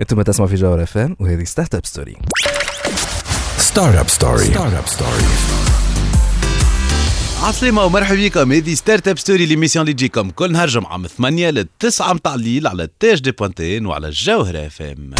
أنتم تسمعوا في جوهر اف ام وهذه Startup Story. Startup Story. Startup Story. عسلامة ومرحبا بكم. هذه Startup Story l'émission اللي تجيكم كل نهار جمعة من 8 ل 9 متاع الليل على THD point tn وعلى الجوهرة اف ام.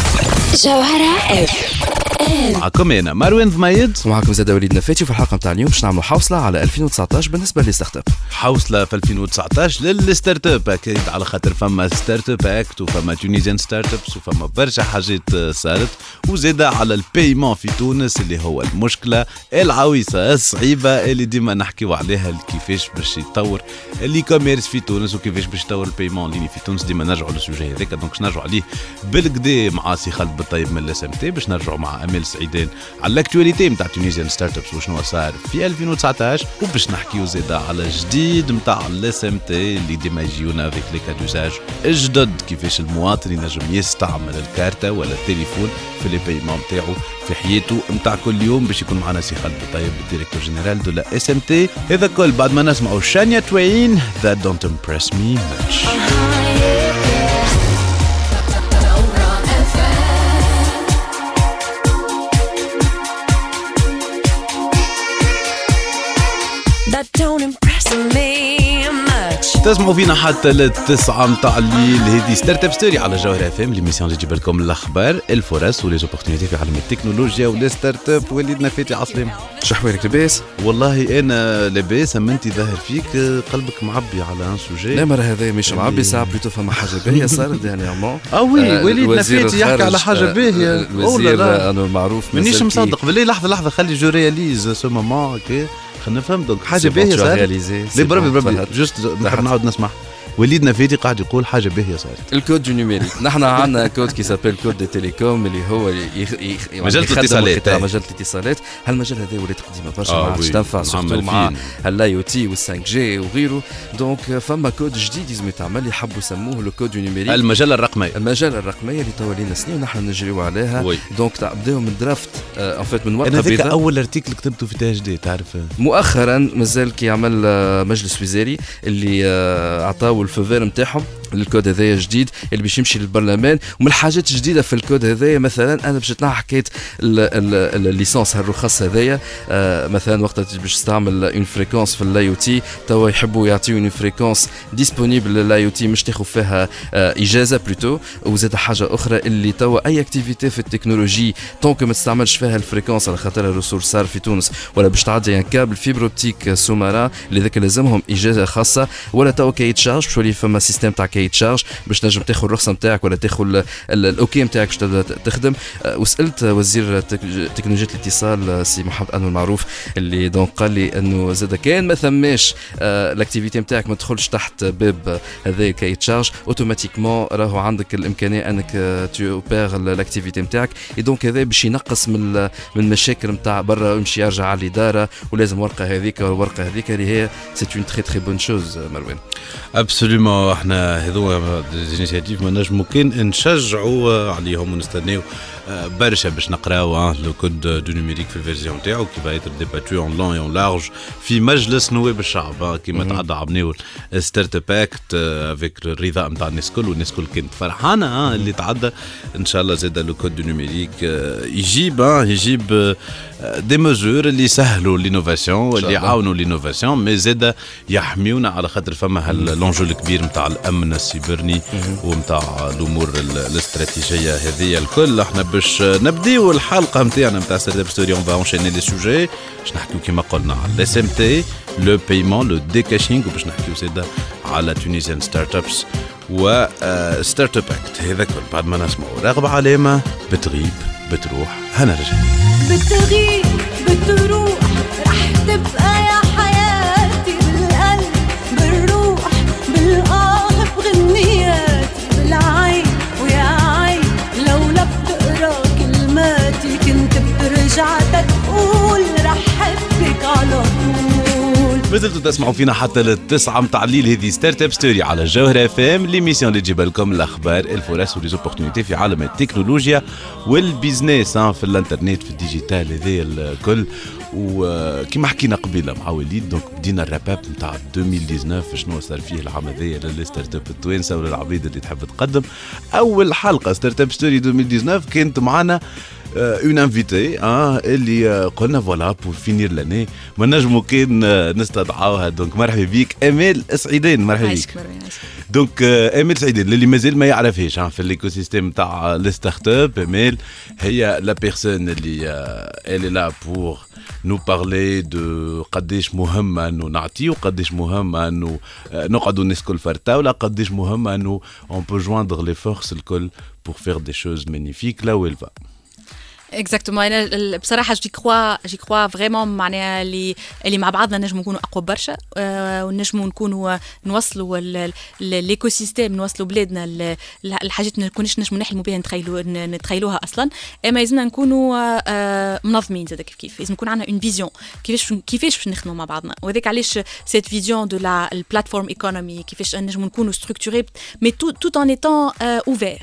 جوهرة اف معكم أنا مروان ضميد ومعكم زاد وليد نفاتي وفي الحلقة نتاع اليوم باش نعملوا حوصله على 2019 بالنسبة لل startup حوصلة في 2019 لل startup أكيد على خاطر فما Startup Act وفما Tunisian Startups وفما برشا حاجات صارت وزاد على ال paiement في تونس اللي هو المشكلة العويصة الصعيبة اللي ديما نحكيو عليها كيفاش باش يتطور ال e-commerce في تونس وكيفاش باش يتطور ال paiement اللي في تونس ديما نرجعوا لل sujet هذاك donc نرجعوا عليه بالكدا مع سي خالد بالطيب من ال SMT باش نرجعوا مع امال سعيدان على ال actualité نتاع Tunisian Startups وشنو صار في 2019 وباش نحكيو زاد على جديد نتاع ال SMT اللي ديما يجيونا avec les cas d'usage الجدد. كيفاش المواطن ينجم يستعمل الكارتة ولا التليفون في les paiements نتاعو في حياته نتاع كل يوم باش يكون معنا سي خالد بالطيب ال directeur général de la SMT هذا كل بعد ما نسمعوا شانيا توين That don't impress me much. تسمعوا فينا حتى للتسعة متاع الليل. هذه Startup Story على جوهر اف ام l'émission اللي تجيب لكم الأخبار الفرص و les opportunités في عالم التكنولوجيا وال startup وليد نفاتي عسلام شحوالك لاباس؟ والله أنا لاباس أما أنت ظاهر فيك قلبك معبي على un sujet لا مرة هذا مش معبي ساعة plutôt فما حاجة باهية صارت dernièrement آه oui وليد نفاتي يحكي على حاجة باهية. أوه لا الوزير لا. أنا المعروف مانيش مصدق. بالله لحظة لحظة خلي je réalise ce moment okay خلينا نفهم donc حاجة باهية صارت لا بربي بربي. Juste نحب. نعاود نسمع وليد نفاتي قاعد يقول حاجة باهيه صارت ال code du numérique نحن عندنا code qui s'appelle code des télécoms اللي هو يخ... يخ... يعني مجال الاتصالات،. مجال الاتصالات. هالمجال هذا ولات قديمة؟ برشا آه ما عادش تنفع surtout مع. ال IoT وال 5G وغيره donc فما كود جديد لازم يتعمل يحبوا يسموه le code numérique المجلة الرقمية. المجال الرقمية اللي توا لينا سنين ونحن نجريو عليها. Oui. Donc تاع- بداو من draft en fait من أنا ورقه هذاك بيضاء أول article كتبته في THD تعرف. مؤخرا مازال كي عمل آه، مجلس وزاري اللي آه، عطاو ال feu vert نتاعهم للكود هذايا جديد اللي باش يمشي للبرلمان ومن الحاجات الجديدة في الكود هذايا مثلا أنا باش نتنحى حكاية ال- ال- ال licence هالرخص هذايا آه، مثلا وقت باش تستعمل une fréquence في ال IoT توا يحبوا يعطيو une fréquence disponible لل IoT مش تاخذ فيها آه، إجازة plutôt وزاد حاجة أخرى اللي توا أي activité في ال technologie donc ما تستعملش فيها ال fréquence على خاطر ال ressource rare في تونس ولا باش تعدي un câble fibre optique sous-marin اللي ذاك لازمهم إجازة خاصة ولا توا كي باش تولي فما système تاع cahier de charges باش تنجم تاخذ الرخصة نتاعك ولا تاخذ ال- ال- ال OK نتاعك باش تخدم. آه، وسألت وزير تكنولوجيا الاتصال آه، سي محمد أنور المعروف اللي donc قال لي إنه زاد كان ما ثماش آه، ال activité نتاعك ما تدخلش تحت باب هذا cahier de charges automatiquement راهو عندك الإمكانية إنك تو opérer ال activité نتاعك. اي donc هذا باش ينقص من من المشاكل نتاع برا يمشي يرجع على الإدارة ولازم ورقة هذيك والورقة هذيك اللي هي c'est une très très bonne chose مروان. absolument إحنا هذو des initiatives ما نجمو كان نشجعوا عليهم ونستناو آه، برشا باش نقراو le code du numérique في ال version تاعو qui être débattu en long et en large في مجلس نواب الشعب آه، كيما تعدى عملناو Startup Act avec الرضا نتاع الناس الكل والناس الكل كانت فرحانة آه، اللي تعدى. إن شاء الله زاد le code du numérique آه، يجيب آه، يجيب آه، des mesures اللي يسهلوا l'innovation واللي. يعاونوا l'innovation mais زاد يحميونا على خاطر فما ها l'enjeu الكبير نتاع الأمن السيبرني ونتاع الأمور ال- الاستراتيجية هذه الكل. إحنا باش نبديو الحلقة نتاعنا نتاع Startup Story on va les sujets باش نحكيو كيما قلنا على ال SMT le paiement le decashing وباش نحكيو زاده على Tunisian Startups و Startup Act هذا كل. بعد ما نسمعوا راغب علامه بتغيب. بتروح. هنرجع بتغيب مازلتوا تسمعوا فينا حتى للتسعة متاع الليل هذه Startup Story على الجوهرة اف ام l'émission اللي تجيب لكم الأخبار الفرص و les opportunités في عالم التكنولوجيا وال business آه، في الانترنت في ال digital هذا الكل. وكما حكينا قبيلة مع وليد donc بدينا ال wrap-up نتاع 2019 شنو صار فيه العام هذايا لل startup التوانسه وللعبيد اللي تحب تقدم. أول حلقة Startup Story 2019 كانت معنا اون انفيتي اه اللي آه، قلنا فوالا بور فينير لاني ما نجمو كان آه، نستدعوها دونك مرحبا بيك امال سعيدين مرحبا بيك عايشك مروان عايشك دونك آه، امال سعيدين للي مازال ما يعرفهاش آه، في الايكو سيستيم تاع الستارت اب امال هي لا بيرسون اللي الي لا بور نو بارلي دو قداش مهم انه نعطي وقداش مهم انه آه، نقعدوا الناس الكل فرطاوله قداش مهم انه اون بو جويندر لي فورس الكل بور فير دي شوز مانيفيك لا ويل فا exactement أنا بصراحه je crois je crois vraiment معناها اللي اللي مع بعضنا نجموا نكونوا اقوى برشا آه، ونجموا نكونوا نوصلوا ال écosystème نوصلوا بلادنا الحاجات ما نكونش نجموا نحلموا بها نتخيلوا نتخيلوها أصلا اما لازمنا نكونوا آه، منظمين زاد كيف كيف لازم يكون عندنا une vision كيفاش كيفاش باش نخدموا مع بعضنا وهذاك علاش cette vision de la platform economy كيفاش نجموا نكونوا structurés mais tout en étant ouverts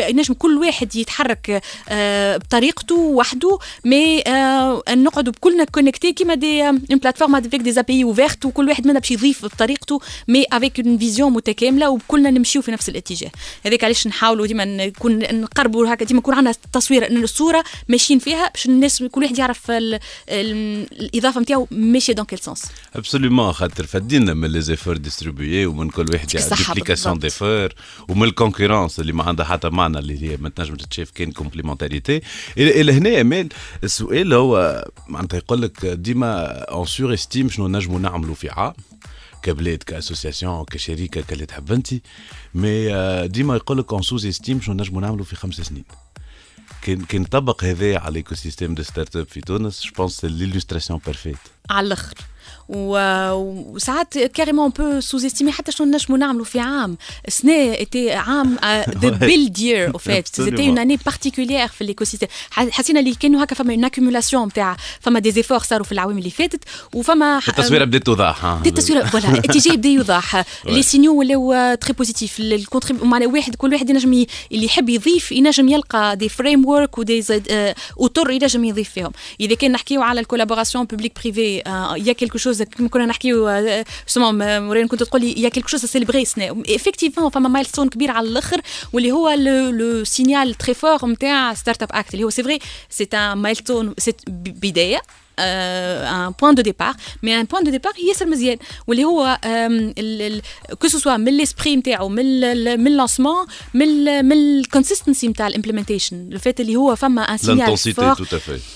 نجم كل واحد يتحرك آه، بطريقته وحده. mais آه، نقعدوا بكلنا connectés كيما dans une plateforme avec des API ouvertes وكل واحد منا باش يضيف بطريقته mais avec une vision متكاملة وكلنا نمشيو في نفس الاتجاه. هذاك علاش نحاولوا ديما نكون نقربوا هكا ديما يكون عندنا تصوير ان الصورة ماشيين فيها باش الناس كل واحد يعرف ال- ال- الإضافة نتاعو ماشية dans quel sens absolument خاطر فدينا من les efforts distribués ومن كل واحد duplication. d'efforts ومن ال concurrence اللي ما عندها حتى معنى اللي هي ما تنجم تتشاف كان complémentarité إلى هنا امال السؤال هو معناتها يقول لك ديما on surestime شنو نجموا نعملوا في عام؟ كبلاد ك association كشركة كاللي تحب أنت. mais آه، ديما يقول لك on sous-estime شنو نجموا نعملوا في خمس سنين. كان كان نطبق هذا على ال écosystème de startup في تونس je pense l'illustration parfaite على الأخر. وساعات carrément peut sous-estimer حتى شنو نجموا نعملوا في عام. سنة était عام the build year au fait c'était une année particulière في ال écosystème حسينا اللي كانوا هكا فما une accumulation نتاع فما des efforts صاروا في العوام اللي فاتت وفما التصويره بدات توضح ها. دي التصوير voilà الاتجاه يبدأ يوضح. les signaux ولاو très positifs معناها واحد كل واحد ينجم اللي يحب يضيف ينجم يلقى des frameworks و des اطر ينجم يضيف فيهم. إذا كان نحكيو على ال collaboration public privé y a quelque chose كما كنا نحكيو سمون مورين كنت تقول لي y a quelque chose à célébrer سنة effectivement فما milestone كبير على الأخر واللي هو le signal très fort نتاع Startup Act اللي هو c'est vrai c'est un milestone بداية un point de départ mais un point de départ ياسر مزيان واللي هو que ce soit من l'esprit نتاعو من من ال lancement من من ال consistency نتاع ال implementation le fait اللي هو فما un signal fort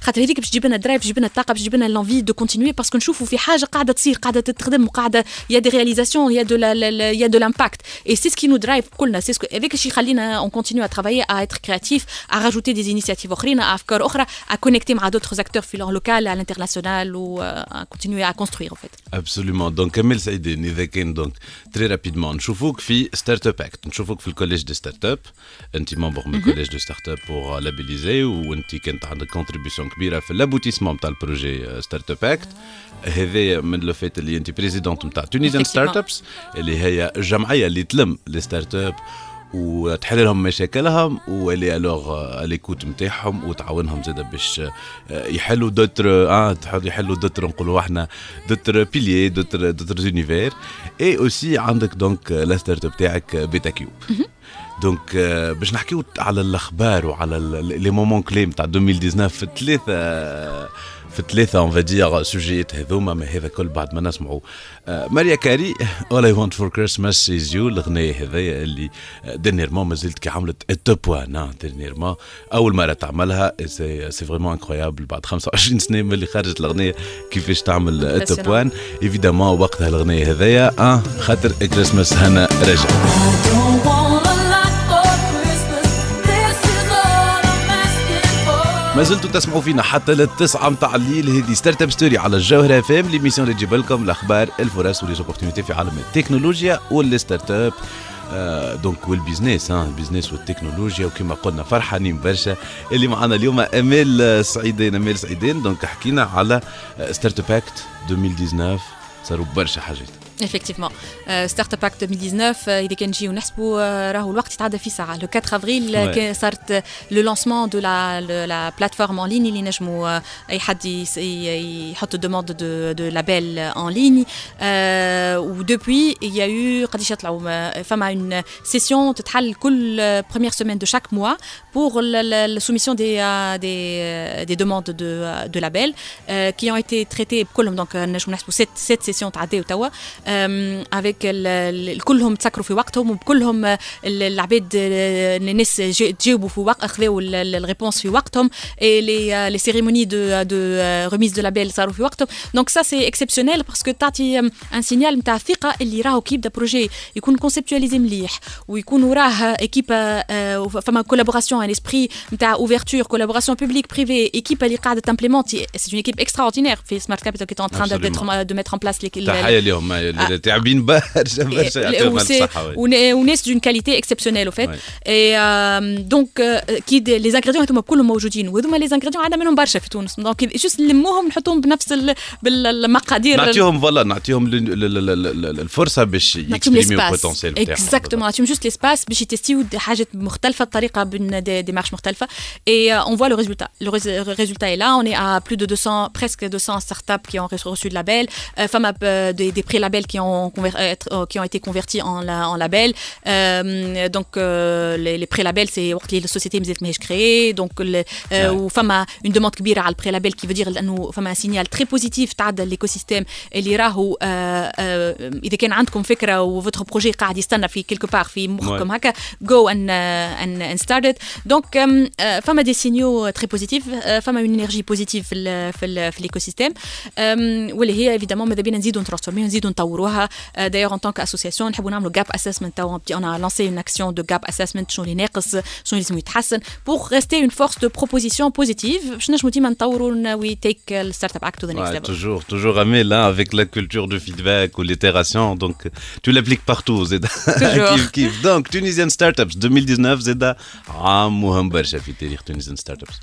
خاطر هذيك باش تجيب لنا درايف تجيب لنا الطاقه باش تجيب لنا لونفي دو كونتينيي باسكو نشوفوا في حاجه قاعده تصير قاعده تتخدم وقاعده يا دي رياليزاسيون يا دو يا دو لامباكت اي سي سكي نو درايف كلنا سي سكو هذاك الشيء يخلينا اون كونتينيو ا ترافايي ا اتر كرياتيف ا راجوتي دي انيسياتيف اخرين ا افكار اخرى ا كونيكتي مع دوتر اكتور في لون لوكال ا الانترناسيونال و ا كونتينيو ا كونستروير en fait ابسوليومون دونك كمل سعيدين اذا كان دونك تري رابيدمون نشوفوك في ستارت اب اكت نشوفوك في الكوليج دو ستارت اب انت ممبر من الكوليج دو ستارت اب بور لابيليزي وانت كانت عندك كبيره في لابوتيسمون تاع البروجي ستارت اب اكت هذايا من لو فيت اللي انت بريزيدونت نتاع تونيزيان ستارت ابس اللي هي الجمعيه اللي تلم لي ستارت اب وتحل لهم مشاكلهم واللي الوغ ليكوت نتاعهم وتعاونهم زاد باش يحلوا دوتر آه يحلوا دوتر نقولوا إحنا دوتر بيليي دوتر دوتر زونيفير et aussi عندك donc la startup تاعك Betacube donc آه، باش نحكيو على الأخبار وعلى les moments clés نتاع 2019 في ثلاثة في ثلاثة on va dire sujets هذوما ما هذا كل بعد ما نسمعوا آه، ماريا كاري All I Want for Christmas is You الأغنية هذيا اللي dernièrement ما زلت كي عملت ال top one dernièrement أول مرة تعملها c'est vraiment incroyable بعد 25 سنة من اللي خرجت الأغنية كيفاش تعمل ال top one évidemment وقتها الأغنية هذيا آه خاطر كريسماس هنا رجع. Donc voilà ما زلتوا تسمعوا فينا حتى للتسعة متاع الليل. هذه Startup Story على الجوهرة FM l'émission اللي تجيب لكم الأخبار الفرص و les opportunités في عالم التكنولوجيا وال startup آه، donc وال business ها ال business والتكنولوجيا وكما قلنا فرحانين برشا. اللي معنا اليوم امال سعيدين امال سعيدين. دونك حكينا على ستارت اب اكت 2019 صاروا برشا حاجات. Effectivement. Euh, Startup Act 2019, euh, il est Kenji Unaspo, euh, Rahul Wakt, Le 4 avril, euh, ouais. le lancement de la, le, la plateforme en ligne, il y a une demande de, de label en ligne. Ou depuis, il y a eu à une session totale la première semaine de chaque mois pour la, la, la soumission des, des, des, demandes de, de label qui ont été traitées, donc, 7 sessions, نحسبوا ست ست سيسيون تعداو توا أم، avec ال- ال- كلهم تسكروا في وقتهم وكلهم ال- العباد آه، الناس جا- تجاوبوا في وقت اخذوا الريبونس في وقتهم et les euh, les cérémonies de de euh, remise de label صاروا في وقتهم donc ça c'est exceptionnel parce que تعطي أم، un signal نتاع ثقه اللي راهو كي يبدا بروجي يكون كونسيبتواليزي مليح ويكون وراه ايكيب فما كولابوراسيون ان اسبري نتاع اوفرتور كولابوراسيون بوبليك بريفي ايكيب اللي قاعده تمبليمونتي سي اون ايكيب اكستراوردينير في سمارت كابيتال qui est en train de, Absolument. de mettre en place les, تحيه لهم اللي تعبين برشا برشا يعطيهم ou الف c'est- صحه وي. ou ne- ou ناس d'une qualité exceptionnelle au fait Ouais. et euh, donc euh, كي د- les ingrédients هذوما كلهم موجودين وهذوما les ingrédients عندنا منهم برشا في تونس دونك جوست نلموهم نحطوهم بنفس ال- بالمقادير نعطيهم فوالا نعطيهم ال- ال- ال- ال- ال- الفرصه باش نعطيهم يكسبريميو ليسباس البوتنسيال بتاعهم اكزاكتومون نعطيهم جوست ليسباس باش يتستيو د- حاجات مختلفه بطريقه بين دي ديمارش مختلفه et euh, on voit le résultat le rés- résultat est là on est à plus de 200 presque 200 startups qui ont reçu reçu le label euh, femmes euh, des, des prix labels qui ont conver- euh, être- euh, qui ont été convertis en la- en label Euh, donc euh, les, les prix labels c'est وقت اللي السوسيتي مازالت ماهيش créée donc le- euh, وفما une demande كبيره على البري لابيل qui veut dire انه فما سينيال تري بوزيتيف تعدى الايكو سيستيم اللي راهو آه، آه، اذا كان عندكم فكره وفوتر بروجي قاعد يستنى في كيلكو بار في مخكم هكا جو ان ان ان ستارت دونك فما دي سينيو تري بوزيتيف فما اون انرجي بوزيتيف في ال في ال في الايكو سيستيم واللي هي ايفيدامون ماذا بينا نزيدوا نترانسفورميو نزيدوا نطوروها دايوغ ان تونك اسوسياسيون نحبوا نعملوا جاب اسسمنت تو اون لانسي اون اكسيون دو جاب اسسمنت شنو اللي ناقص شنو اللي لازم يتحسن بور ريستي اون فورس دو بروبوزيسيون بوزيتيف باش نجموا ديما نطوروا وي تيك الستارت اب اكت تو ذا نيكست Ouais, ليفل toujours, toujours Amel, hein, avec la culture de feedback ou l'itération. Donc, tu l'appliques partout, Zeda. Toujours. كيف كيف. Donc, Tunisian Startups 2019, Zeda, عام مهم برشا في تاريخ Tunisian Startups.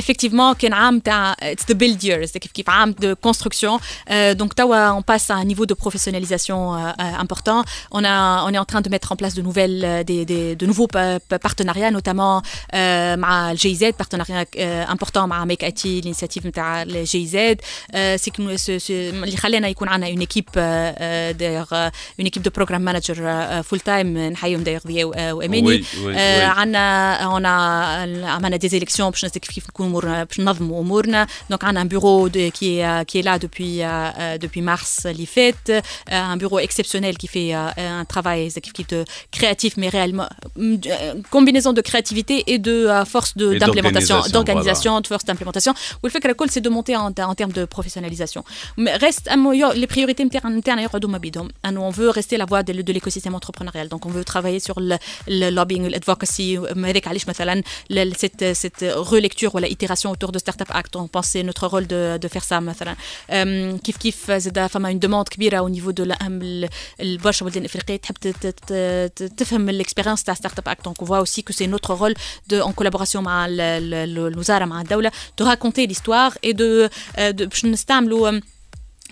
effectivement كان عام تاع it's the build years كيف كيف عام de construction Euh, donc توا on passe à un niveau de professionnalisation euh, euh, important. On, a, on est en train de mettre en place de, nouvelles, euh, des, des, de nouveaux partenariats, notamment avec le GIZ, partenariat important avec IT, l'initiative avec le GIZ. C'est que une équipe, une équipe de programme manager full-time, oui, oui, on a des élections pour nous expliquer. donc on a un bureau de, qui, est, qui est là depuis, depuis mars l'IFET euh, un bureau exceptionnel qui fait euh, euh, un travail qui de créatif, mais réellement une combinaison de créativité et de force d'implémentation, d'organisation, de force d'implémentation. Ou le fait que la c'est de monter en, en, termes de professionnalisation. Mais reste les priorités internes On veut rester la voie de, l'écosystème entrepreneurial. Donc on veut travailler sur le, le lobbying, l'advocacy, cette, cette relecture ou la itération autour de Startup Act. On pensait notre rôle de, faire ça. Euh, kif kif, une demande au niveau de la- ال- البرشا بلدان الافريقيه تحب ت- ت- ت- تفهم الاكسبيرينس تاع ستارت اب اكت دونك on voit aussi que c'est notre rôle de en collaboration مع ال- ال- الوزاره مع الدوله de raconter l'histoire et de euh, de- باش نستعملوا أم،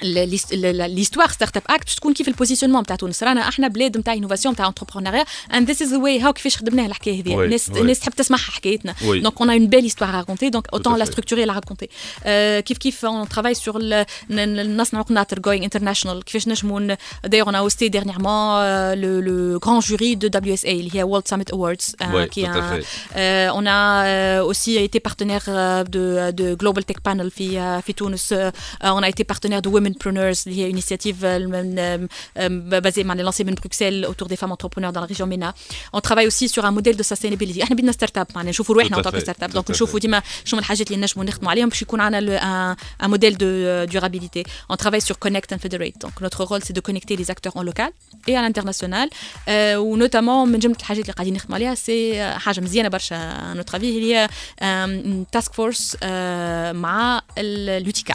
l'histoire ستارت اب اكت تكون كيف البوزيشنمون نتاع تونس رانا احنا بلاد نتاع انوفاسيون نتاع انتربرونيا اند ذيس از ذا واي هاو كيفاش خدمناها الحكايه هذه Oui, الناس oui. الناس تحب تسمعها حكايتنا Oui. دونك on a une belle histoire à raconter donc autant à la fait. structurer et la raconter euh, كيف كيف on travaille sur le ن- ن- نصنع قناطر going international كيفاش نجموا ن- d'ailleurs on a hosté dernièrement euh, le, le grand jury de WSA اللي هي World Summit Awards euh, Oui, qui est tout à un- fait. euh, on a euh, aussi été partenaire euh, de, de Global Tech Panel في euh, في تونس euh, on a été partenaire de Womenpreneurs اللي هي initiative euh, euh, euh, basée معناها lancée من بروكسل autour des femmes entrepreneurs dans la région MENA on travaille aussi sur un modèle de sustainability احنا بدنا ستارت اب معناها نشوفوا رواحنا Tout en à tant que fait, ستارت اب tout دونك à نشوفوا fait. ديما شنو الحاجات اللي نجموا نخدموا عليهم باش يكون عندنا un, un modèle de euh, durabilité on travaille sur connect and federate donc notre rôle c'est de connecter les acteurs en local et à l'international euh, ونوتامون من جمله الحاجات اللي قاعدين نخدموا عليها سي حاجه مزيانه برشا نوتر افي هي تاسك فورس مع اليوتيكا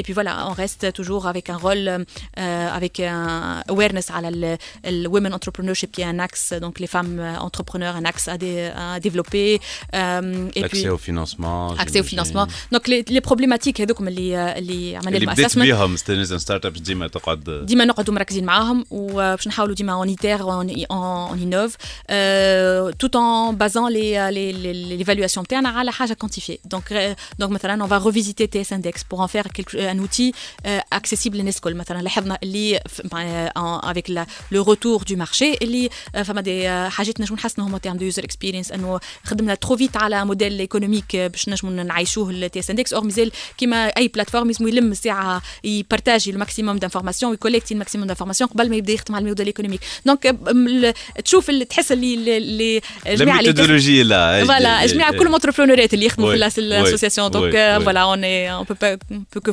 et puis voilà on reste toujours avec un rôle euh, avec un awareness على ال, ال women entrepreneurship qui est un axe donc les femmes euh, entrepreneurs un axe à, dé- à développer euh, et L'accès au financement. accès au financement donc les, les problématiques هذوك اللي اللي عملنا اللي لهم بديت assessment بيهم ستينز ستارت ابس ديما تقعد ديما نقعدوا مركزين معاهم وباش نحاولوا ديما اون ايتير اون انوف tout en basant les les- les- l'évaluation نتاعنا على حاجه quantifiée donc euh, donc مثلا on va revisiter TS Index pour en faire quelque, un outil euh, accessible للناس الكل مثلا لاحظنا اللي ف- مع- en- avec la, le retour du marché اللي آه، فما دي آه، حاجات نجموا نحسنوهم en termes de user experience انه خدمنا ترو فيت على موديل ايكونوميك باش نجموا نعيشوه التي اس اندكس اور مازال كيما اي بلاتفورم يسمو يلم الساعه يبارتاجي الماكسيموم دانفورماسيون ويكوليكتي الماكسيموم دانفورماسيون قبل ما يبدا يخدم على الموديل ايكونوميك دونك ال- تشوف ال- تحس اللي اللي جميع اللي تخ- الميثودولوجي لا فوالا جميع كل المونتربرونورات اللي يخدموا Oui, في الاسوسياسيون oui, دونك oui, oui. فوالا اون on peut pas on peut que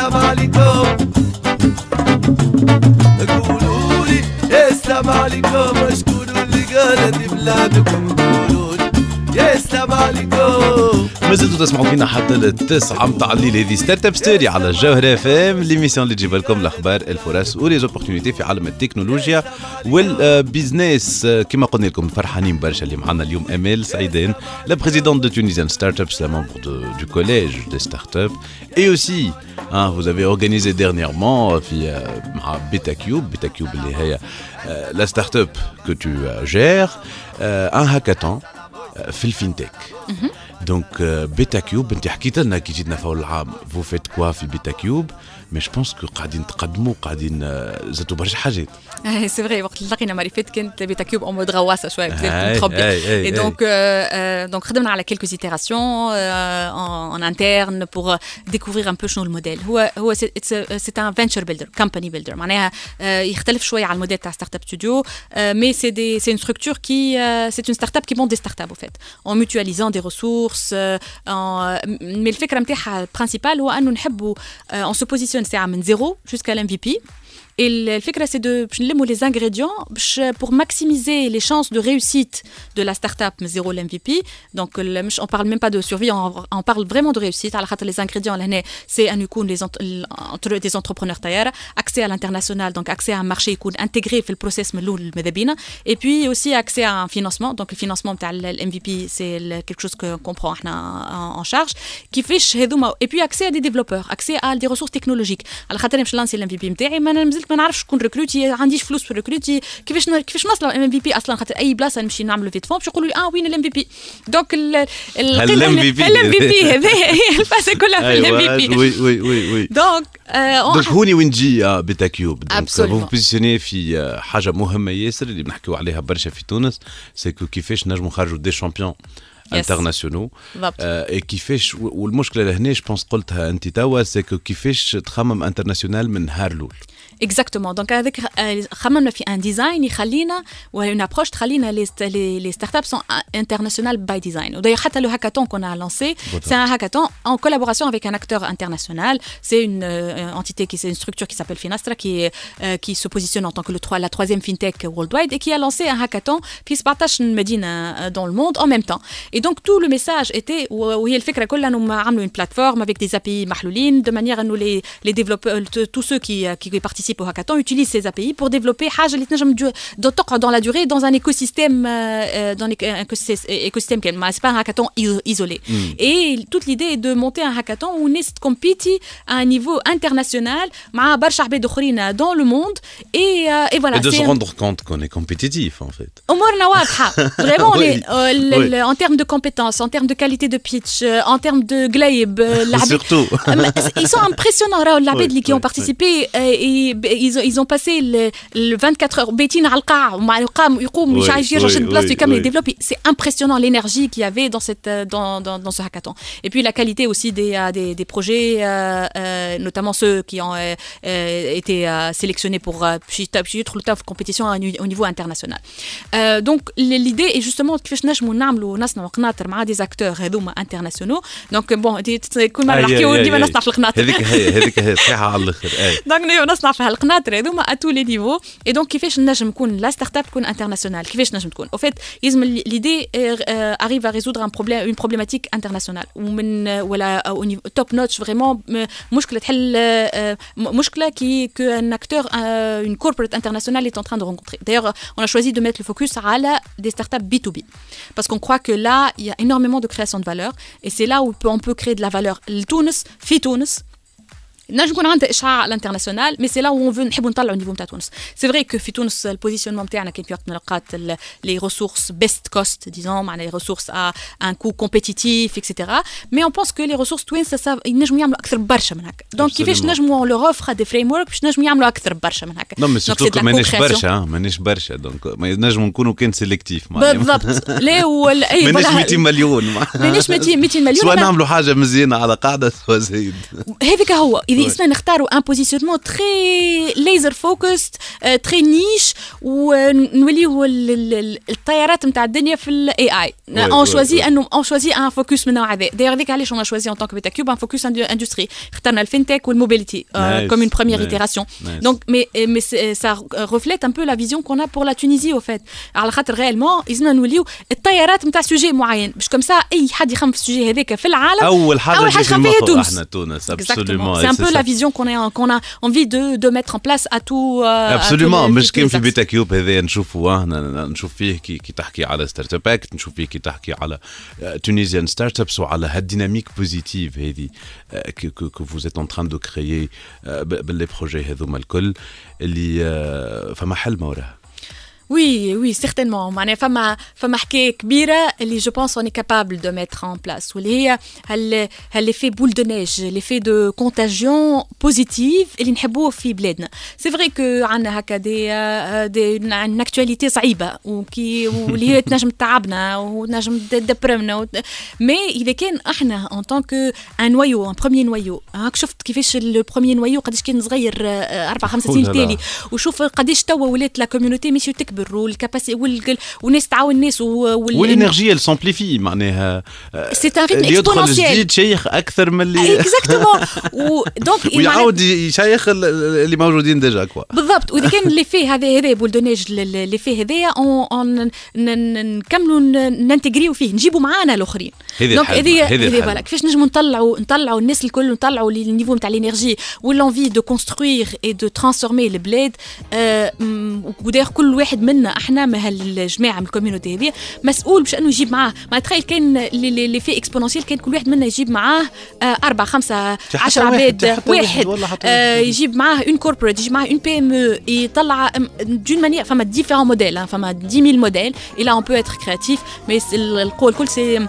צבא לטוב تسمعوا فينا حتى التسعة متاع الليل هذه ستارت اب ستوري على الجوهرة اف ام ليميسيون اللي تجيب لكم الاخبار الفرص وليزوبورتينيتي في عالم التكنولوجيا والبيزنس كما قلنا لكم فرحانين برشا اللي معنا اليوم امال سعيدان لا بريزيدونت دو تونيزيان ستارت ابس لا ممبر du collège des startups et aussi hein, vous avez organisé dernièrement في آه، مع بيتا كيوب بيتا كيوب اللي هي آه، لا ستارت اب que tu euh, gères ان هاكاثون في الفينتك دونك بيتا كيوب انت حكيت لنا كي جيتنا في اول العام. vous faites quoi في Betacube مي جو بونس كو قاعدين تقدموا قاعدين آه، زادوا برشا حاجات سي فري وقت اللي لقينا مري فات كانت بيتا كيوب اون مود غواصه شويه أي، بزاف تروب أي، أي، اي أي. دونك دونك خدمنا على quelques itérations euh, en, en interne pour euh, découvrir un peu شنو الموديل هو هو سي ان فينشر بيلدر كومباني بيلدر معناها euh, يختلف شويه على الموديل تاع ستارت اب ستوديو mais c'est des c'est une structure qui euh, c'est une start-up qui monte des startups au fait en mutualisant des ressources euh, en mais الفكره نتاعها principale هو انه نحبوا euh, on se positionne une ferme, zéro jusqu'à l'MVP. Et l'idée, c'est de prendre les ingrédients pour maximiser les chances de réussite de la start-up zéro l'MVP. Donc, on parle même pas de survie, on, parle vraiment de réussite. Les ingrédients, c'est un des entrepreneurs tailleurs, accès à l'international, donc accès à un marché intégré dans le process et puis aussi accès à un financement. Donc, le financement de l'MVP, c'est quelque chose qu'on prend en charge. Qui fait et puis accès à des développeurs, accès à des ressources technologiques. Alors, je l'MVP, ما نعرفش شكون recruter عنديش فلوس في recruter كيفاش كيفاش نوصل MVP أصلا؟ خاطر أي بلاصة نمشي نعمل levée de fonds باش يقولوا لي آه وين ال MVP donc ال هال MVP ال MVP هذا هي الباسه كلها في ال MVP oui oui oui oui. donc آه، donc هوني وين تجي آه، Betacube. donc positionné في آه، حاجة مهمة ياسر اللي بنحكيو عليها برشا في تونس c'est que كيفاش نجموا نخرجوا des champions international بالضبط. اي كيفاش والمشكلة لهنا je pense قلتها أنت توا c'est que كيفاش تخمم international من نهار الأول؟ اكزاكتومون دونك هذاك آه، خممنا في ان ديزاين يخلينا وان ابروش تخلينا لي لي ستارت اب سون انترناسيونال باي ديزاين ودايوغ حتى لو هاكاثون كون a lancé c'est un hackathon en collaboration avec un acteur international c'est une euh, entité qui c'est une structure qui s'appelle Finastra qui est, euh, qui se positionne en tant que le trois- la troisième fintech worldwide et qui a lancé un hackathon في 17 مدينه euh, dans le monde en même temps et donc tout le message était وهي الفكره كلها انهم عملوا une plateforme avec des API محلولين de manière انه les les développeurs tous ceux qui qui participent participent au hackathon. Utilisent ces API pour développer dans la durée dans un écosystème euh, euh, dans un euh, écosystème c'est pas un hackathon isolé. Hmm. Et toute l'idée est de monter un hackathon où Nest compete à un niveau international dans le monde. Et, et voilà de se rendre compte qu'on est compétitif en fait. Vraiment oui. les, euh, en termes de compétences en termes de qualité de pitch en termes de glaib surtout. Ils sont impressionnants les oui, qui ont participé ils ont- ils ont passé le le 24 heures بيتين على القاع ومع يقام يقوم مش Oui, عايز يرجع oui, يشد بلاصته oui, يكمل oui. يديفلوبي c'est impressionnant l'énergie qu'il y avait dans cette euh, dans, dans, dans ce hackathon et puis la qualité aussi des euh, des, des projets euh, euh, notamment ceux qui ont euh, euh, été euh, sélectionnés pour euh, puis puis يدخلوا توا في compétition au ni- au niveau international euh, donc l'idée est justement كيفاش نجموا نعملوا نصنعوا قناطر مع des acteurs هذوما internationaux donc bon دي- كل مره أي- نحكيو أي- ديما أي. نصنع في القناطر هذيك هي هذيك هي صحيحه على الاخر اي دونك نجم نصنع في هالقناطر هذوما ا تو لي نيفو اي دونك كيفاش نجم نكون لا ستارت اب تكون انترناسيونال كيفاش نجم تكون او فيت يلزم ليدي اريف ا ريزودر ان بروبليم اون بروبليماتيك انترناسيونال ومن ولا او نيفو توب نوتش فريمون مشكله تحل آه، م- مشكله كي كو ان اكتور اون كوربريت انترناسيونال est en train de rencontrer. D'ailleurs, on a choisi de mettre le focus à la, des startups B2B. Parce qu'on croit que là, il y a énormément de création de valeur. Et c'est là où on peut, on peut créer de la valeur. Le Tunis, fi Tunis, نجم يكون عندها إشعاع على ال international mais c'est là on veut نحبوا نطلعوا ال niveau نتاع تونس c'est vrai que في تونس ال positionnement نتاعنا كان في وقت من الاوقات les ressources best cost disons معناها les ressources à un coût compétitif et cetera mais on pense que les ressources توانسه ينجموا يعملوا أكثر برشا من هكا donc كيفاش. نجموا leur offre des frameworks باش نجموا يعملوا أكثر برشا من هكا de la مانيش. برشا مانيش برشا دونك نجموا نكونوا كان معناها. بالضبط لا وال اي مانيش voilà. 200 مليون مانيش 200 200 مليون سواء نعملوا حاجة مزيانة على قاعدة سواء زايد هذاك هو اسمنا نختاروا ان بوزيسيونمون تري ليزر فوكست تري نيش ونوليو ال- ال- ال- الطيارات نتاع الدنيا في الاي اي اون شوازي. انه اون شوازي ان فوكس من النوع هذا دايوغ هذيك علاش اون شوازي ان تونك بيتا كيوب ان فوكس اندستري اخترنا الفينتك والموبيليتي كوم اون بروميير ايتيراسيون. دونك مي مي ça reflète un peu la vision qu'on a pour la Tunisie au fait على خاطر réellement لازمنا نوليو الطيارات نتاع سوجي معين باش كم سا اي حد يخمم في السوجي هذاك في العالم اول حاجة أول حاجة تجي في خفية المخ تونس. إحنا تونس Exactement. ابسوليومون C'est un peu la vision qu'on a, qu'on a envie de, de mettre en place à tout. euh, à tous ابسوليومون les- مش tous كان les في axes. بيتا كيوب هذا نشوفوا احنا نشوف فيه كي, كي تحكي على ستارت اب اكت نشوف فيه كي تحكي على تونيزيان ستارت ابس وعلى هالديناميك بوزيتيف هذه كو فوز ات ان تران دو كريي باللي بروجي هذوما الكل اللي آه، فما حل وراها Oui, oui, certainement. معناها فما فما حكايه كبيره اللي جو بونس اون كابابل دو ميتر ان بلاس واللي هي هال هالليفي بول دو نيج ليفي دو كونتاجيون بوزيتيف اللي نحبوه في بلادنا سي فري كو عندنا هكا دي آه، دي ان اكtualité صعيبه وكي واللي هي تنجم تعبنا ونجم تدبرمنا مي اذا كان احنا ان طون كو ان نويو ان بروميير نويو هاك شفت كيفاش البروميير نويو قداش كان صغير آه، اربع خمس سنين أوه لا لا. تالي وشوف قداش توا ولات لا كوميونيتي ماشي تكبر والكاباسيتي وال- والناس تعاون الناس وال والإنرجي سامبليفي معناها سي ان ريتم اللي يدخل جديد شيخ أكثر من اللي اكزاكتومون ودونك ويعاود يشيخ ال- اللي موجودين ديجا كوا. بالضبط. وإذا كان اللي فيه هذا هذا بولدونيج اللي فيه هذايا نكملوا ننتجريو فيه نجيبوا معانا الآخرين. هذه donc هذه هذه. voilà كيفاش نجموا نطلعوا نطلعوا الناس الكل نطلعوا ال niveau نتاع ال énergie وال envie de construire et de transformer البلاد آه، و d'ailleurs كل واحد منا إحنا من هالجماعه من ال community هذه مسؤول باش انه يجيب معاه ما تخيل كان اللي- فيه exponentiel كان كل واحد منا يجيب معاه آه، حتى عشرة واحد، عباد حتى واحد، آه،. يجيب معاه un corporate يجيب معاه une PME يطلع d'une manière فما différents modèles فما 10000 modèles là on peut être créatif mais c'est- القول الكل c'est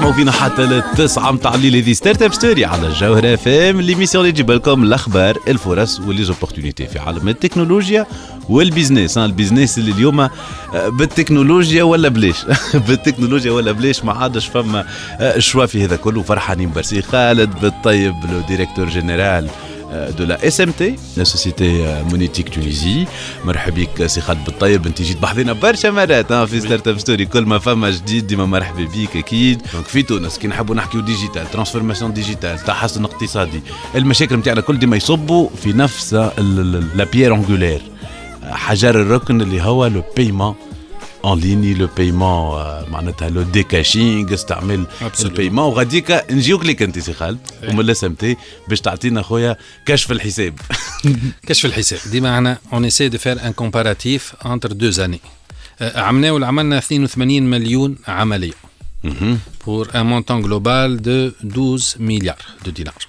تسمعوا فينا حتى للتسعة متاع الليل هذه Startup Story على الجوهرة FM l'émission اللي تجيب لكم الأخبار الفرص و les opportunités في عالم التكنولوجيا وال business ال business اللي اليوم آه، بالتكنولوجيا ولا بلاش؟ بالتكنولوجيا ولا بلاش ما عادش فما آه، choix في هذا كله. فرحانين برشا سي خالد بالطيب le directeur général de la SMT, la société euh, monétique Tunisie. مرحبا بك سي خالد بالطيب انت جيت بحضينا برشا مرات في Startup Story كل ما فما جديد ديما مرحبا بيك أكيد donc في تونس كي نحبوا نحكيو digital transformation digitale تحسن اقتصادي المشاكل نتاعنا كل ديما يصبوا في نفس la pierre angulaire حجر الركن اللي هو le paiement en ligne le paiement معناتها le decashing استعمل. ال paiement وغاديك نجيوك ليك انت سي خالد ومن ال SMT باش تعطينا خويا كشف الحساب. كشف الحساب. ديما إحنا on essaie de faire un comparatif entre deux années عملنا ولا عملنا 82 مليون عملية. pour un montant global de 12 milliards de dinars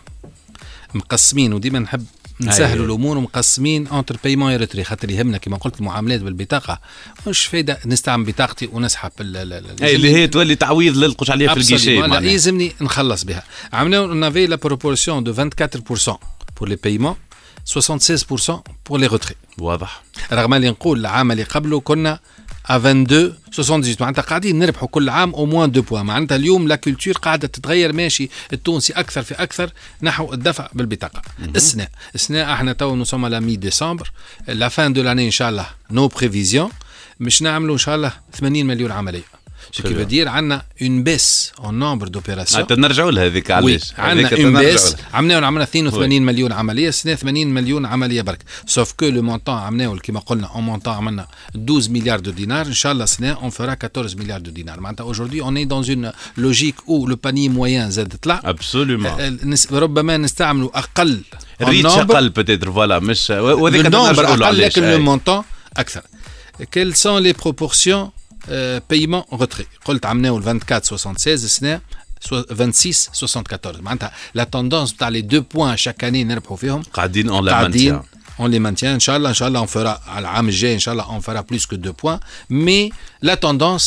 مقسمين وديما نحب نسهلوا أيوة. الأمور ومقسمين entre paiement et retrait خاطر يهمنا كما قلت المعاملات بالبطاقة. مش فايده نستعمل بطاقتي ونسحب ال- ال- ال- أي اللي هي تولي تعويض للقش عليها في الجيشي لا. يلزمني نخلص بها. عملنا on avait la proportion de 24% pour les paiements 76% pour les retraits. واضح. رغم اللي نقول العام اللي قبله كنا à 22 78 معناتها قاعدين نربحوا كل عام au moins deux points معناتها اليوم la culture قاعدة تتغير ماشي؟ التونسي أكثر في أكثر نحو الدفع بالبطاقة. السنة. السنة إحنا تو nous sommes là mi-décembre la fin de l'année إن شاء الله nos prévisions باش نعملوا إن شاء الله 80 مليون عملية. ce qui veut dire عندنا une baisse en nombre d'opérations حتى نرجعوا لها هذيك وي علاش عندنا هذيك اون تنرجعوا بيس لها. عملناو عملنا 82 مليون عمليه السنه 80 مليون عمليه برك سوف كو لو مونطون عملناه كيما قلنا اون مونطون عملنا 12 مليار دو دينار ان شاء الله السنه اون فرا 14 مليار دو دينار معناتها اوجوردي اون اي دون اون لوجيك او لو باني موين زاد طلع ابسولومون آه، نس- ربما نستعملوا اقل en الريتش nombre. اقل بتيتر فوالا مش وهذيك le nombre نرجعوا له أقل علاش لكن أي. le montant أكثر. Quelles sont les proportions euh, paiement retrait قلت عملناه ال 24 76 السنة سو- 26 74 معناتها لا توندونس نتاع لي دو بوان شاك اني نربحوا فيهم قاعدين اون لا قاعدين مانتيان on les maintient ان شاء الله ان شاء الله on fera على العام الجاي ان شاء الله on fera plus que deux points mais la tendance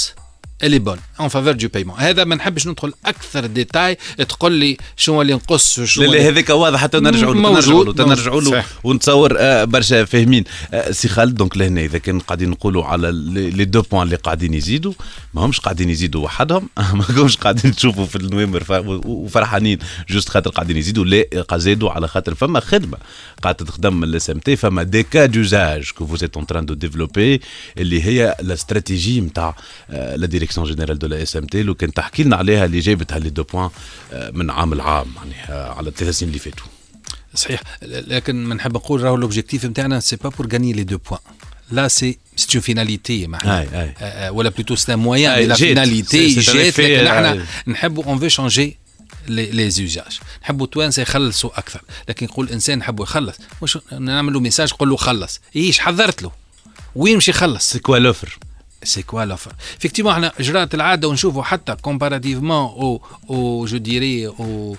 est bonne en faveur du paiement. هذا ما نحبش ندخل أكثر ديتاي. تقول لي شنو اللي نقص شنو لا اللي- هذاك واضح حتى نرجعوا له نرجعوا له تنرجعوا له. ونتصور آه، برشا فاهمين. آه، سي خالد donc لهنا إذا كان قاعدين نقولوا على les deux points اللي قاعدين يزيدوا ما همش قاعدين يزيدوا وحدهم ما همش قاعدين تشوفوا في النوامر وفرحانين juste خاطر قاعدين يزيدوا. لا زادوا على خاطر فما خدمة قاعدة تخدم من ال SMT فما des cas d'usage que vous êtes en train de développer اللي هي la stratégie نتاع la direction générale de la SMT لو كان تحكي لنا عليها اللي جابتها les deux points آه، من عام لعام يعني على الثلاث سنين اللي فاتوا. صحيح. لكن ما نحب نقول راهو l'objectif نتاعنا c'est pas pour gagner les deux points là c'est. آه، آه، ولا plutôt ces moyens أي، mais là un لكن إحنا أي. نحبوا on fait changer لي زوجاج نحبوا التوانسه يخلصوا أكثر. لكن يقول الانسان نحبوا يخلص مش نعمل له ميساج قول له خلص. إيش حذرت له؟ وين مش يخلص؟ سي كوا لوفر سي كوا لوفر effectivement احنا جرات العاده ونشوفوا حتى كومباراتيفمون او او جو ديري او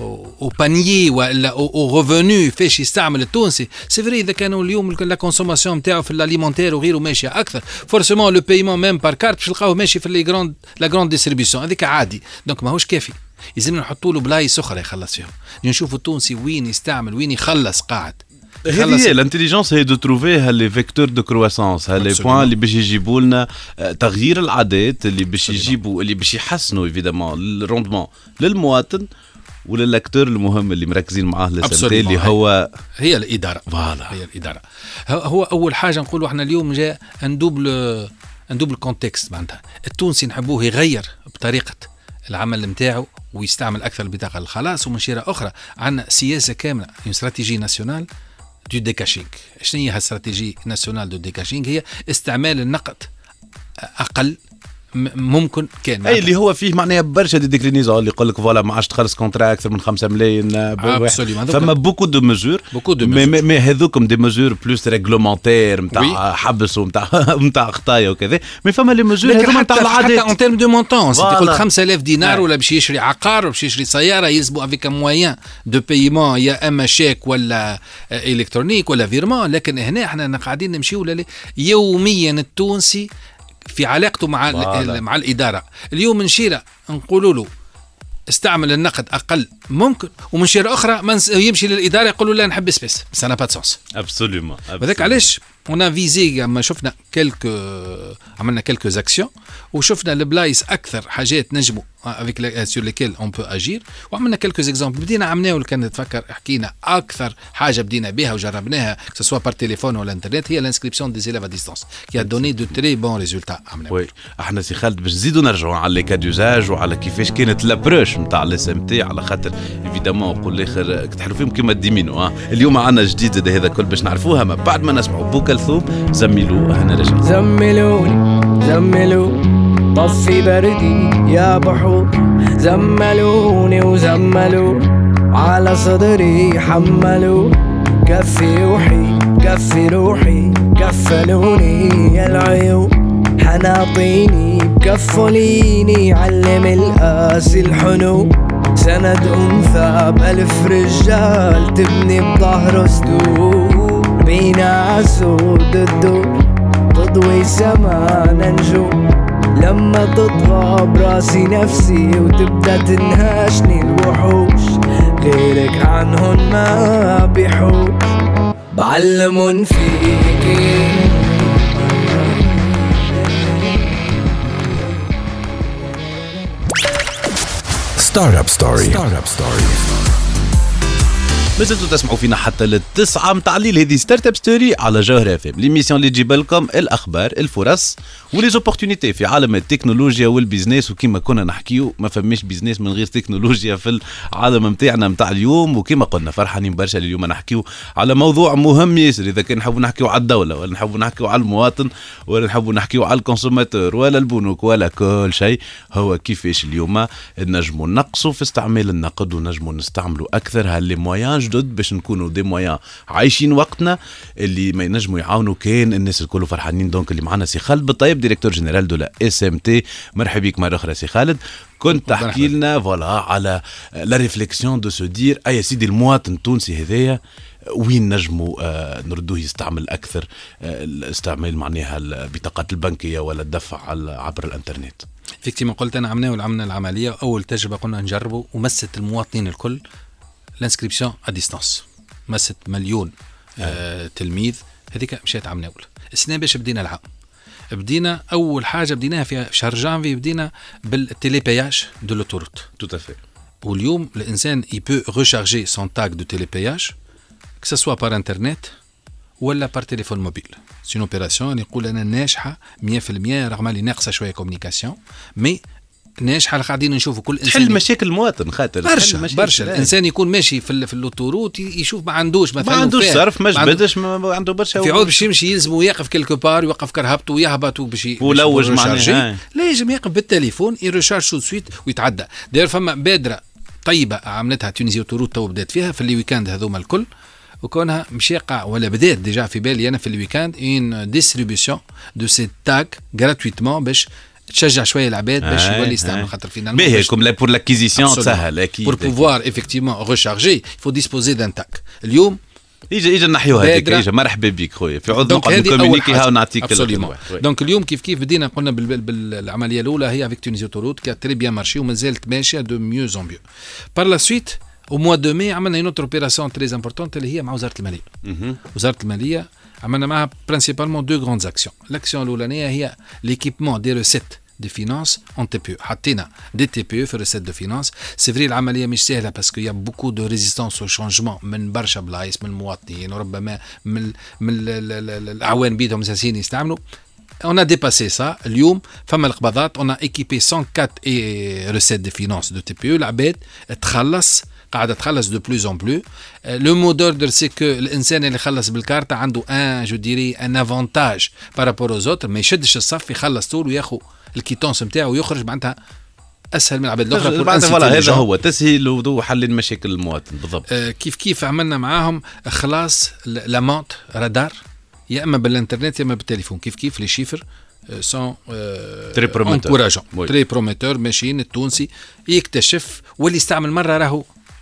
او بانيي ولا او او ريفوني فاش يستعمل التونسي سي فري اذا كانوا اليوم لا كونسوماسيون نتاعو في الاليمونتير وغيره ماشيه اكثر فورسيمون لو بايمون ميم بار كارت باش تلقاوه ماشي في لي جراند لا جراند ديستريبيسيون هذيك عادي دونك ماهوش كافي لازم نحطوا له بلايص اخرى يخلص فيهم نشوفوا التونسي وين يستعمل وين يخلص قاعد يخلص هذه هي الانتليجنس هي دو تروفي هاللي فيكتور دو كرواسونس Absolument. بوان اللي باش يجيبوا لنا آه، تغيير العادات اللي باش يجيبوا اللي باش يحسنوا ايفيدامون الروندمون للمواطن وللاكتور المهم اللي مركزين معاه لسنتين اللي. هو هي الإدارة فوالا. هي الإدارة هو- أول حاجة نقولوا إحنا اليوم جاء ان دوبل un double contexte معناتها التونسي نحبوه يغير بطريقة العمل نتاعو ويستعمل أكثر البطاقه الخلاص ومن شيرة أخرى عندنا سياسة كاملة stratégie nationale de décashing شنو هي ال stratégie nationale de décashing؟ هي استعمال النقد أقل ممكن كان أي اللي هو فيه معناها برشا des déclinaisons اللي يقول لك voilà ما عادش تخلص contrat أكثر من 5 ملايين آه، فما beaucoup de mesures Beaucoup de mais mesures. مي- مي هذوكم des mesures plus réglementaires نتاع. حبس ونتاع نتاع خطايا وكذا mais فما les mesures هذوما حتى نتاع حتى العادات en termes de montant. تقول 5000 دينار Ouais. ولا باش يشري عقار ولا باش يشري سيارة يلزموا avec un moyen de paiement يا إما شيك ولا آه، électronique ولا virement لكن هنا إحنا قاعدين نمشيو يوميا التونسي في علاقته مع. مع الإدارة. اليوم من شيرة نقولوا له استعمل النقد أقل ممكن ومن شيرة أخرى ما نس- يمشي للإدارة يقولوا لا نحب espèces. ça a pas sens. absolument هذاك علاش؟ on visait أما شفنا quelques عملنا quelques actions وشفنا البلايص أكثر حاجات نجموا avec sur lesquels on peut agir وعملنا quelques exemples بدينا عملناه كان تفكر حكينا أكثر حاجة بدينا بها وجربناها سواء par téléphone ولا انترنت هي ال inscription des élèves à distance qui donnait de très bons résultats عملناه oui أحنا سي خالد باش نزيدوا نرجعوا على les cas d'usage وعلى كيفاش كانت l'approche نتاع ال SMT على خاطر évidemment نقول الآخر تحلو فيهم كيما الديمينو اليوم عندنا جديد هذا كل باش نعرفوها ما بعد ما نسمعوا. بو كلثوم زميلو هنا رجع زملوني زملوا طفي بردي يا بحور زملوني وزملوا على صدري حملوا كفي روحي كفي روحي كفلوني يا العيون حناطيني بكفليني علم القاسي الحنو. سند أنثى بألف رجال تبني بظهره سدود بينا سود الدور تضوي سمانا نجوم لما تطغى براسي نفسي وتبدأ تنهاشني الوحوش غيرك عنهن ما بيحوش بعلمن فيكي Startup Story. Startup Story. مازلتوا تسمعوا فينا حتى للتسعة متاع الليل هذه Startup Story على جوهر FM l'émission اللي تجيب لكم الاخبار الفرص و les opportunités في عالم التكنولوجيا وال business وكما كنا نحكيو ما فماش business من غير تكنولوجيا في العالم نتاعنا نتاع اليوم. وكما قلنا فرحانين برشا اليوم نحكيو على موضوع مهم ياسر. إذا كان نحبوا نحكيو على الدولة ولا نحبوا نحكيو على المواطن ولا نحبوا نحكيو على ال consommateur ولا البنوك ولا كل شيء هو كيفاش اليوم نجموا نقصوا في استعمال النقد ونجموا نستعملوا أكثر. ها les moyens جدد باش نكونوا des moyens عايشين وقتنا اللي ما ينجموا يعاونوا كان الناس الكل فرحانين. donc اللي معنا سي خالد بالطيب directeur général de la SMT مرحبا بك مرة أخرى سي خالد. كنت تحكي لنا voilà على la réflexion de se dire أي سيدي المواطن التونسي هذايا وين نجموا آه، نردوه يستعمل أكثر آه، الاستعمال معناها البطاقات البنكية ولا الدفع عبر الإنترنت. effectivement قلت أنا عملنا عملنا العملية أول تجربة قلنا نجربوا ومست المواطنين الكل. ال inscription à distance مست مليون آه تلميذ هذيك مشيت عمناول السنة باش بدينا العام. بدينا أول حاجة بديناها في شهر جانفي بدينا بال télépéage de l'autoroute. tout à fait واليوم الإنسان recharger son tag de télépéage que ce soit par internet ولا par téléphone mobile cette opération يقول أنا ناجحة 100% رغم اللي ناقصة شوية communication mais ناجحه قاعدين نشوفوا كل إنسان تحل مشاكل المواطن خاطر برشا. برشا آه. الإنسان يكون ماشي في في ال l'autoroute يشوف ما عندوش مثلا ما عندوش صرف ما جبدش ما عنده برشا في عود باش يمشي يلزمو يقف quelque part يوقف كرهبته ويهبط باش ولوج معناها،. هاي. لا يجم يقف بالتليفون ي recharge tout de suite ويتعدى داير فما بادرة طيبة عملتها Tunisie Autoroutes تو بدات فيها في ال week-end هذوما الكل وكونها مش يقع ولا بدات déjà في بالي أنا في ال weekend une distribution de ces tags gratuitement باش تشجع شويه العباد باش هاي، يولي يستعمل هاي. خاطر فينا باهي كوم لا بور لاكيزيسيون تسهل اكيد Pour أكيد. pouvoir effectivement recharger, il faut disposer d'un TAC. اليوم اجا اجا نحيو هذيك بادرة. اجا مرحبا بك خويا في عود دونك نقعد هذه اول نكومونيكي هاو حاجه نعطيك ابسوليومون الواحد. وي. دونك اليوم كيف كيف بدينا قلنا بال- بال- بالعمليه الاولى هي افيك تونيزي اوتوروت كي تري بيان مارشي وما زالت ماشيه دو ميو اون ميو بار لا سويت او موا دو مي عملنا اون اوتر اوبيراسيون تري امبورتونت اللي هي مع وزاره الماليه مهم. وزاره الماليه عملنا معها برينسيبالمون دو غروند اكسيون الاكسيون الاولانيه هي ليكيبمون دي ريسيت دي فينانس اون تي بي حطينا دي تي بي في ريسيت دو فينانس سي فري العمليه مش سهله باسكو يا بوكو دو ريزيستانس او شونجمون من برشا بلايص من المواطنين وربما من من ال- ال- ال- الاعوان بيدهم اساسيين يستعملوا On a dépassé ça. اليوم فما القبضات on a équipé 104 et recettes de finances de TPE العباد تخلص قاعدة تخلص de plus en plus le mot d'ordre c'est que الانسان اللي خلص بالكارتة عنده un je dirais un avantage par rapport aux autres ما يشدش الصف يخلص طول وياخذ ال quittance نتاعو ويخرج معناتها أسهل من العباد الأخرى voilà هذا. هو تسهيل وحل مشاكل المواطن بالضبط. آه، كيف كيف عملنا معاهم؟ خلاص l'amende radar يا إما بالإنترنت يا إما بالتليفون. كيف كيف؟ les chiffres sont prometteur. Oui. très prometteurs ماشيين التونسي يكتشف واللي يستعمل مرة راهو.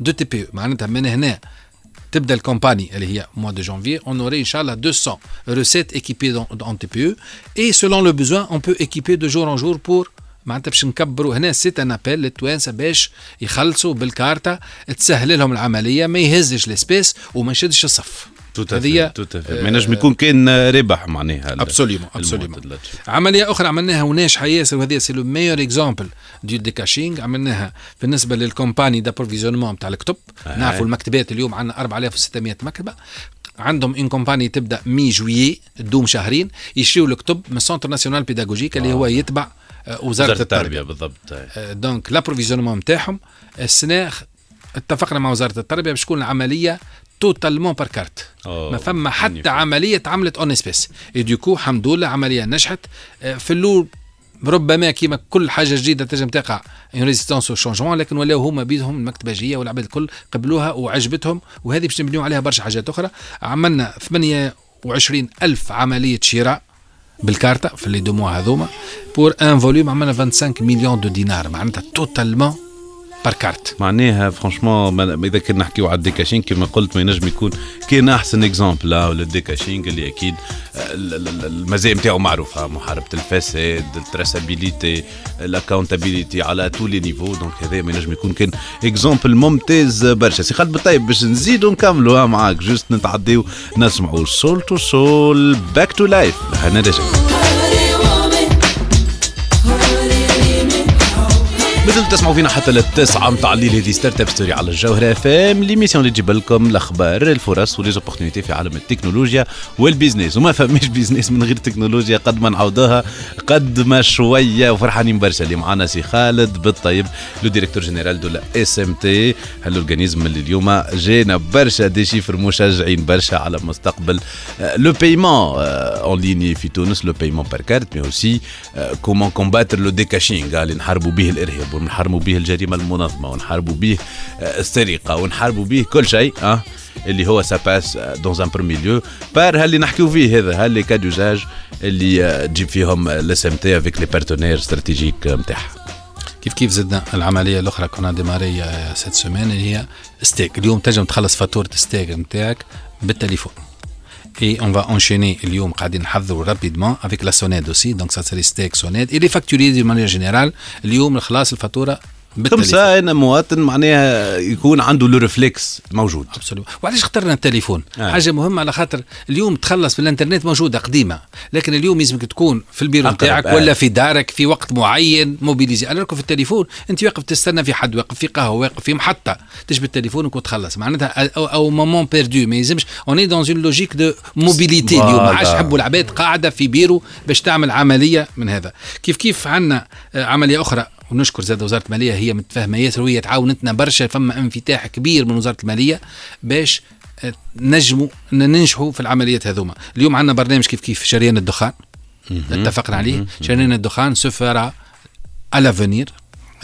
de TPE معناتها من هنا تبدا ال campagne اللي هي جانفي on aurait ان شاء الله 200 recettes équipées en TPE et selon le besoin on peut équiper de jour en jour pour معناتها باش نكبروا هنا. c'est un appel للتوانسه باش يخلصوا بالكارتة تسهل لهم العملية ما يهزش ال espèces وما يشدش الصف. هذه تو ما نجم يكون كان ربح معناها absolument absolument. عملية أخرى عملناها وناجحه ياسر وهذه c'est le meilleur exemple de decashing. عملناها بالنسبة لل campagne d'approvisionnement تاع الكتب آه. نعرفوا المكتبات اليوم عندنا 4600 مكتبة. عندهم une campagne تبدأ mai juillet تدوم شهرين يشريوا الكتب من Centre national pédagogique اللي هو يتبع آه، وزارة التربية بالضبط. آه، donc l'approvisionnement نتاعهم السنة اتفقنا مع وزارة التربية باش تكون العملية totalement par carte ما فما حتى. عمليه عملت en espèces et du coup الحمد لله عمليه نجحت في الأول ربما كيما كل حاجة جديدة تنجم تقع. une résistance au changement لكن ولاو هما بيدهم المكتبجية والعباد الكل قبلوها وعجبتهم. وهذه باش نبنيو عليها برشا حاجات أخرى. عملنا 28 ألف عملية شراء بالكارتة في les deux mois هذوما. pour un volume عملنا 25 millions de dinars معناتها totalement par carte معناها franchement إذا كنا نحكيو على ال decashing كما قلت ما ينجم يكون كاين أحسن exemple ولا ال decashing اللي أكيد آه، ال- ال- ال- المزايا نتاعو معروفة محاربة الفساد ال traçabilité ال accountability على tous les niveaux donc هذا ما ينجم يكون كان exemple ممتاز برشا. سي خالد بالطيب باش نزيدوا نكملوا معاك juste نتعديو نسمعوا Soul II Soul Back to Life هنا رجع مازلتوا تسمعوا فينا حتى للتسعة متاع الليل هذه Startup Story على الجوهرة أف إم l'émission اللي تجيب لكم الأخبار الفرص و les opportunités في عالم التكنولوجيا وال business. وما فماش business من غير تكنولوجيا قد ما نعاودوها قد ما شوية. وفرحانين برشا. اللي معنا سي خالد بالطيب le directeur général de SMT. هال organisme اللي اليوم جينا برشا des chiffres مشجعين برشا على مستقبل le paiement en ligne في تونس le paiement par carte mais aussi comment combattre le decashing اللي نحاربوا به الارهاب ونحاربوا به الجريمة المنظمة ونحاربوا به آه، السرقة ونحاربوا به كل شيء آه اللي هو ça passe dans un premier lieu par هاللي نحكيو فيه هذا هاللي cas d'usage اللي آه، تجيب فيهم ال SMT avec les partenaires stratégiques نتاعها كيف كيف زدنا العملية الأخرى؟ كنا démarré cette semaine اللي هي STEG اليوم تنجم تخلص فاتورة STEG نتاعك بالتليفون. Et on va enchaîner اليوم قاعدين نحضروا رابيدمون افيك لا سونيد اوسي دونك سا سري ستيك سونيد اي لي فاكتوري دي مانيير جينيرال اليوم خلاص الفاتوره بالتليفون خمسة أنا مواطن معناها يكون عنده le réflexe موجود؟ absolument وعلاش اخترنا التليفون؟ آه. حاجة مهمة على خاطر اليوم تخلص في الإنترنت موجودة قديمة لكن اليوم لازمك تكون في البيرو نتاعك آه. ولا في دارك في وقت معين mobilisé أنا في التليفون أنت واقف تستنى في حد واقف في قهوة واقف في محطة تجبد تليفونك وتخلص. معناتها au, au moment perdu ما يلزمش. on est dans une logique de mobilité اليوم. ما عادش. يحبوا العباد قاعدة في بيرو باش تعمل عملية من هذا. كيف كيف عندنا عملية أخرى؟ ونشكر زاد وزارة المالية هي متفاهمة ياسر وهي تعاونتنا برشا فما انفتاح كبير من وزارة المالية باش آه، نجموا ننجحوا في العمليات هذوما. اليوم عندنا برنامج كيف كيف شريان الدخان اتفقنا عليه. شريان الدخان سفر على فونير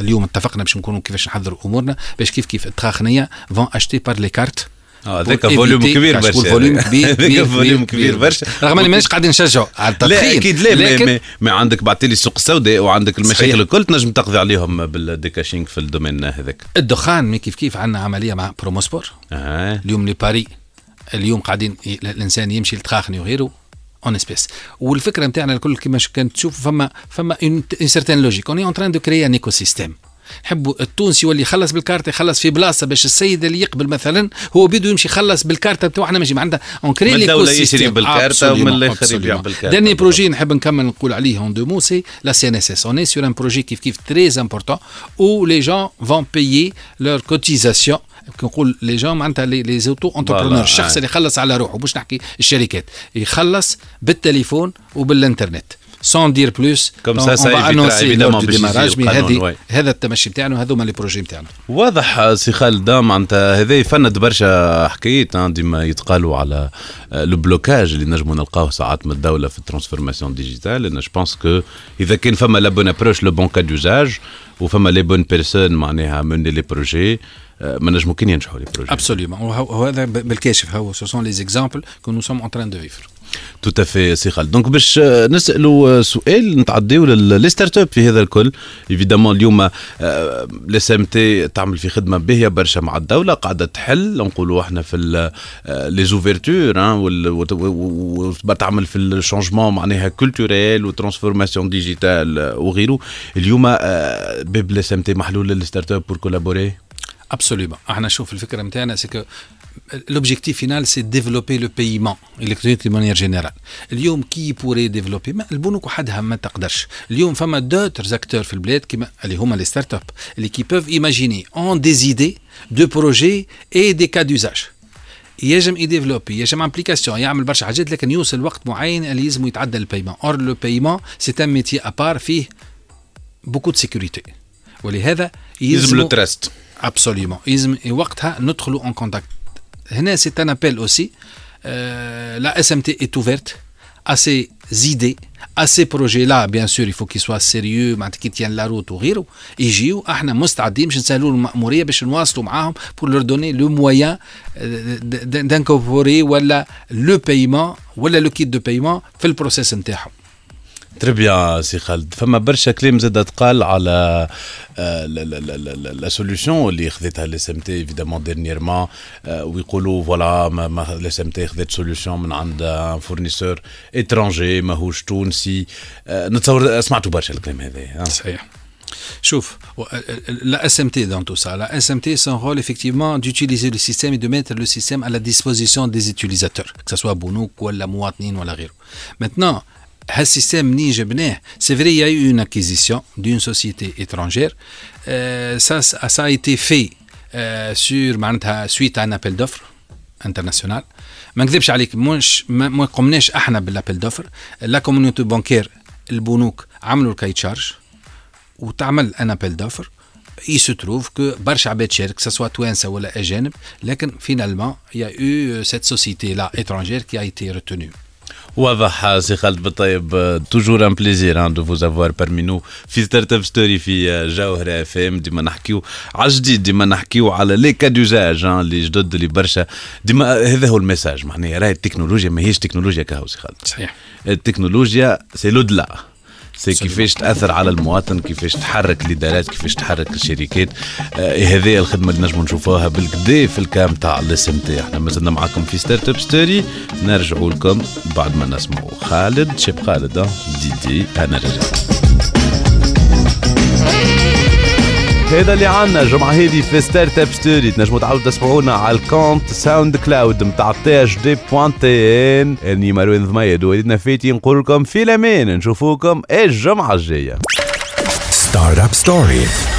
اليوم اتفقنا باش نكونوا كيفاش نحضروا أمورنا باش كيف كيف الدخاخنية vont acheter par les cartes آه هذاك pour volume كبير برشا. volume كبير هذاك volume كبير برشا. رغم إني مانيش قاعدين نشجعوا على التدخين لا أكيد لا لكن ما, ما عندك بعتلي السوق السوداء وعندك المشاكل. الكل تنجم تقضي عليهم بال décashing في ال domaine هذاك. الدخان مي كيف كيف عندنا عملية مع بروموسبور آه اليوم les paris اليوم قاعدين الإنسان يمشي لتراخني وغيره en espèces والفكرة نتاعنا الكل كما كانت تشوف فما فما une certaine logique on en train de créer un écosystème نحبوا التونسي واللي يخلص بالكارت يخلص في بلاصة باش السيد اللي يقبل مثلا هو بده يمشي يخلص بالكارت بتاعنا ماشي معناتها on crée من l'éco الدولة يشري système بالكارتة ومن الآخر يبيع بالكارتة. dernier projet نحب نكمل نقول عليه en deux mots c'est la CNSS on sort un projet كيف كيف très important où les gens vont payer leurs cotisations نقول les gens معناتها les les auto-entrepreneurs الشخص. اللي يخلص على روحه مش نحكي الشركات. يخلص بالتليفون وبالإنترنت. sans dire plus Comme ça, ça évitera évidemment باش يجي démarrage mais القانون، هذه. هذا التمشي نتاعنا هذوما les projets نتاعنا واضح سي خالد معناتها هذا يفند برشا حكايات آه، ديما يتقالوا على آه، le blocage اللي نجموا نلقاوه ساعات من الدولة في ال transformation digitale أنا je pense que إذا كان فما la bonne approche le bon cas d'usage وفما les bonnes personnes معناها مني les projets آه، ما نجموا كان ينجحوا les projets absolument وهذا بالكاشف. هو ce sont les exemples que nous sommes en train de vivre tout à fait سي donc باش آه، نسالوا آه، سؤال نتعديو les start-up في هذا الكل. évidemment اليوم ال SMT تعمل في خدمة باهية برشا مع الدولة قاعدة تحل. نقولوا إحنا في les ouvertures تعمل في الشونجمون معناها كولتوريل وترانسفورماسيون ديجيتال آه، وغيره اليوم آه، باب الإس إم تي محلول للستارت اب بور كولابوري Absolument. إحنا شوف الفكرة نتاعنا سي كو لوبجيكتيف فينال سي ديفلوبي لو بايمون الكترونيك دي مانيير جينيرال اليوم كي بوري ديفلوبي ما البنوك وحدها ما تقدرش اليوم فما دوتر زاكتور في البلاد كيما اللي هما لي ستارت اب اللي كي بوف ايماجيني اون دي زيدي دو بروجي اي دي كا دوزاج يجم يديفلوبي يجم ابليكاسيون يعمل برشا حاجات لكن يوصل وقت معين اللي يلزم يتعدى البايمون اور لو بايمون سي ان ميتي ابار فيه بوكو دو سيكوريتي ولهذا يلزم لو تراست Absolument. يلزم وقتها ندخلوا en contact. هنا c'est un appel aussi. Euh, la SMT est ouverte à ces idées, à ces projets-là. Bien sûr, il faut qu'ils soient sérieux, معناتها كي tiennent la route وغيره. يجيو احنا مستعدين باش نسهلوا المأمورية باش نواصلوا معاهم pour leur donner le moyen euh, d- d- d'incorporer ولا le paiement ولا le kit de paiement في البروسيس نتاعهم. تري بيان سي خالد فما برشا كلام زاد تقال على آه، لا سوليوشن اللي خذتها الاس ام تي ايفيدامون ديرنييرمون ويقولوا فوالا الاس ام تي خذت سوليوشن من عند فورنيسور اترونجي ماهوش تونسي آه، نتصور سمعتوا برشا الكلام هذا صحيح Chouf, la SMT dans tout ça, la SMT, son rôle effectivement d'utiliser le système et de mettre le système à la disposition des utilisateurs, que ce soit Bounouk ou la Mouatnin ou la Riro. Maintenant, ce système ni c'est vrai, il y a eu une acquisition d'une société étrangère. Euh, ça, ça a été fait euh, sur, معناتها, suite à un appel d'offres international. ما نكذبش عليك مش ما ما قمناش احنا بالابل دوفر لا كوميونيتي بانكير البنوك عملوا الكاي تشارج وتعمل ان ابل دوفر il se trouve que برشا عباد شارك سواء توانسه ولا اجانب لكن finalement il y a eu cette société là étrangère qui a été retenue واضح سي خالد بالطيب toujours un plaisir de vous avoir parmi nous في Startup Story في جوهرة FM ديما نحكيو على جديد ديما نحكيو على les cas d'usage اللي جدد اللي برشا. ديما هذا هو ال message معناها راهي التكنولوجيا ماهيش تكنولوجيا كهو سي خالد. صحيح. التكنولوجيا c'est l'au-delà سي كيفاش تأثر على المواطن كيفاش تحرك الإدارات كيفاش تحرك الشركات. آه هذه الخدمة اللي نجموا نشوفوها بالكدا في الكام تاع الاس إم تي. إحنا مازلنا معاكم في Startup Story. نرجعوا لكم بعد ما نسمعوا خالد. شيب خالد دي دي أنا رجعت هذا اللي عنا الجمعة هذه في Startup Story تنجموا تعاودوا تسمعونا على ال compte SoundCloud نتاع THD point TN اني مروان ضميد وليدنا فاتي نقول لكم في الأمان نشوفوكم الجمعة الجاية. Startup Story.